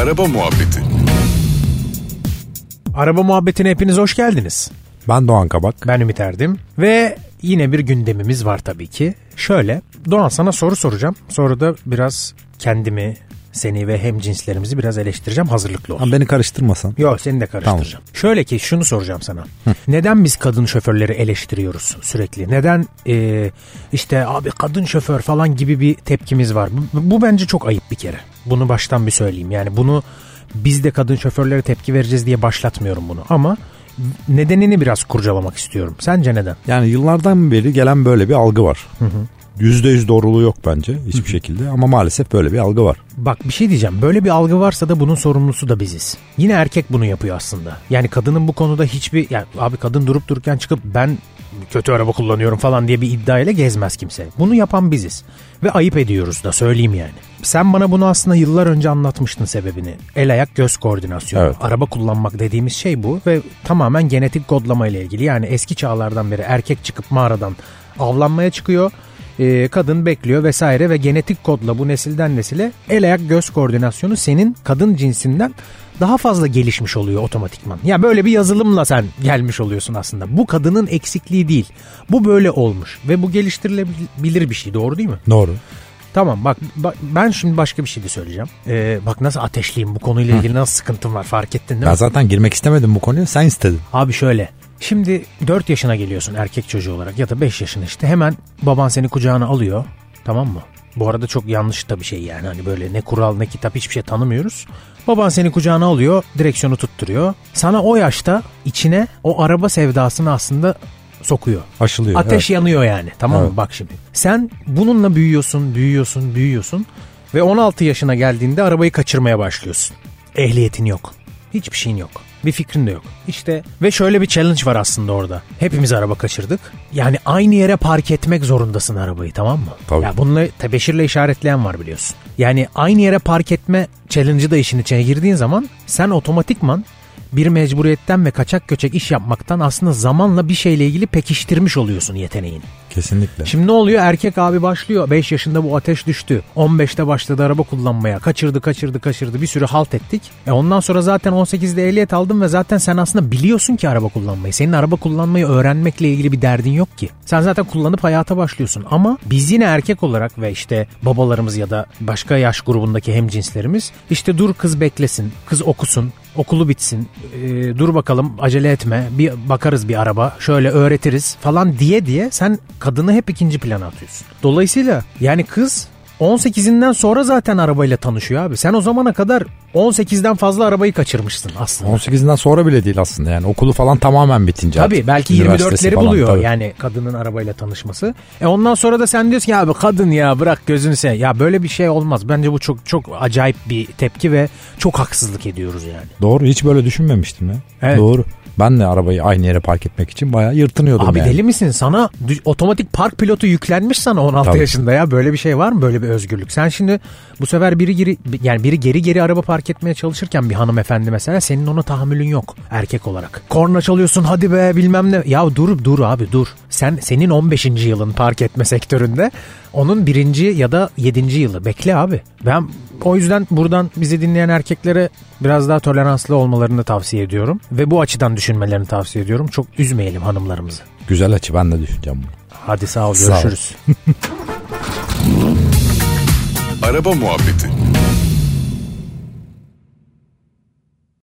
Araba Muhabbeti Araba muhabbetine hepiniz hoş geldiniz. Ben Doğan Kabak. Ben Ümit Erdim ve yine bir gündemimiz var tabii ki. Şöyle Doğan sana soru soracağım. Sonra da biraz kendimi, seni ve hem cinslerimizi biraz eleştireceğim hazırlıklı ol. Ama beni karıştırmasan. Yok seni de karıştıracağım. Tamam. Şöyle ki şunu soracağım sana. Hı. Neden biz kadın şoförleri eleştiriyoruz sürekli? Neden e, işte abi kadın şoför falan gibi bir tepkimiz var? Bu, bu bence çok ayıp bir kere. Bunu baştan bir söyleyeyim. Yani bunu biz de kadın şoförlere tepki vereceğiz diye başlatmıyorum bunu ama nedenini biraz kurcalamak istiyorum. Sence neden? Yani yıllardan beri gelen böyle bir algı var. Hı hı. %100 doğruluğu yok bence hiçbir Hı. şekilde ama maalesef böyle bir algı var. Bak bir şey diyeceğim. Böyle bir algı varsa da bunun sorumlusu da biziz. Yine erkek bunu yapıyor aslında. Yani kadının bu konuda hiçbir yani abi kadın durup dururken çıkıp ben kötü araba kullanıyorum falan diye bir iddiayla gezmez kimse. Bunu yapan biziz. Ve ayıp ediyoruz da söyleyeyim yani. Sen bana bunu aslında yıllar önce anlatmıştın sebebini. El ayak göz koordinasyonu. Evet. Araba kullanmak dediğimiz şey bu ve tamamen genetik kodlama ile ilgili. Yani eski çağlardan beri erkek çıkıp mağaradan avlanmaya çıkıyor ee, kadın bekliyor vesaire ve genetik kodla bu nesilden nesile el ayak göz koordinasyonu senin kadın cinsinden daha fazla gelişmiş oluyor otomatikman. Ya böyle bir yazılımla sen gelmiş oluyorsun aslında. Bu kadının eksikliği değil. Bu böyle olmuş ve bu geliştirilebilir bir şey doğru değil mi? Doğru. Tamam bak, bak ben şimdi başka bir şey de söyleyeceğim. Ee, bak nasıl ateşliyim bu konuyla ilgili nasıl sıkıntım var fark ettin değil mi? Ben zaten girmek istemedim bu konuya sen istedin. Abi şöyle. Şimdi 4 yaşına geliyorsun erkek çocuğu olarak ya da 5 yaşına işte hemen baban seni kucağına alıyor tamam mı? Bu arada çok yanlış da bir şey yani hani böyle ne kural ne kitap hiçbir şey tanımıyoruz. Baban seni kucağına alıyor direksiyonu tutturuyor. Sana o yaşta içine o araba sevdasını aslında sokuyor. Aşılıyor. Ateş yanıyor yani tamam Evet. mı bak şimdi. Sen bununla büyüyorsun büyüyorsun büyüyorsun ve 16 yaşına geldiğinde arabayı kaçırmaya başlıyorsun. Ehliyetin yok. Hiçbir şeyin yok. Bir fikrin de yok. İşte ve şöyle bir challenge var aslında orada. Hepimiz araba kaçırdık. Yani aynı yere park etmek zorundasın arabayı tamam mı? Tabii. Ya bununla tebeşirle işaretleyen var biliyorsun. Yani aynı yere park etme challenge'ı da işin içine girdiğin zaman sen otomatikman bir mecburiyetten ve kaçak göçek iş yapmaktan aslında zamanla bir şeyle ilgili pekiştirmiş oluyorsun yeteneğini. Kesinlikle. Şimdi ne oluyor? Erkek abi başlıyor. 5 yaşında bu ateş düştü. 15'te başladı araba kullanmaya. Kaçırdı, kaçırdı, kaçırdı. Bir sürü halt ettik. E ondan sonra zaten 18'de ehliyet aldın ve zaten sen aslında biliyorsun ki araba kullanmayı. Senin araba kullanmayı öğrenmekle ilgili bir derdin yok ki. Sen zaten kullanıp hayata başlıyorsun. Ama biz yine erkek olarak ve işte babalarımız ya da başka yaş grubundaki hemcinslerimiz işte dur kız beklesin, kız okusun, okulu bitsin, e, dur bakalım acele etme, bir bakarız bir araba, şöyle öğretiriz falan diye diye sen kadını hep ikinci plana atıyorsun. Dolayısıyla yani kız 18'inden sonra zaten arabayla tanışıyor abi. Sen o zamana kadar 18'den fazla arabayı kaçırmışsın aslında. 18'inden sonra bile değil aslında yani okulu falan tamamen bitince. Tabii artık. belki Üniversitesi 24'leri falan, buluyor tabii. yani kadının arabayla tanışması. E ondan sonra da sen diyorsun ki abi kadın ya bırak gözünü sen. Ya böyle bir şey olmaz. Bence bu çok çok acayip bir tepki ve çok haksızlık ediyoruz yani. Doğru hiç böyle düşünmemiştim ya. Evet. Doğru. Ben de arabayı aynı yere park etmek için bayağı yırtınıyordum Abi yani. deli misin? Sana otomatik park pilotu yüklenmiş sana 16 Tabii. yaşında ya. Böyle bir şey var mı? Böyle bir özgürlük. Sen şimdi bu sefer biri geri yani biri geri geri araba park etmeye çalışırken bir hanımefendi mesela senin ona tahammülün yok erkek olarak. Korna çalıyorsun hadi be bilmem ne. Ya dur dur abi dur. Sen senin 15. yılın park etme sektöründe. Onun birinci ya da yedinci yılı. Bekle abi. Ben o yüzden buradan bizi dinleyen erkeklere biraz daha toleranslı olmalarını tavsiye ediyorum. Ve bu açıdan düşünmelerini tavsiye ediyorum. Çok üzmeyelim hanımlarımızı. Güzel açı ben de düşüneceğim bunu. Hadi sağ ol Sağ ol. görüşürüz. Araba Muhabbeti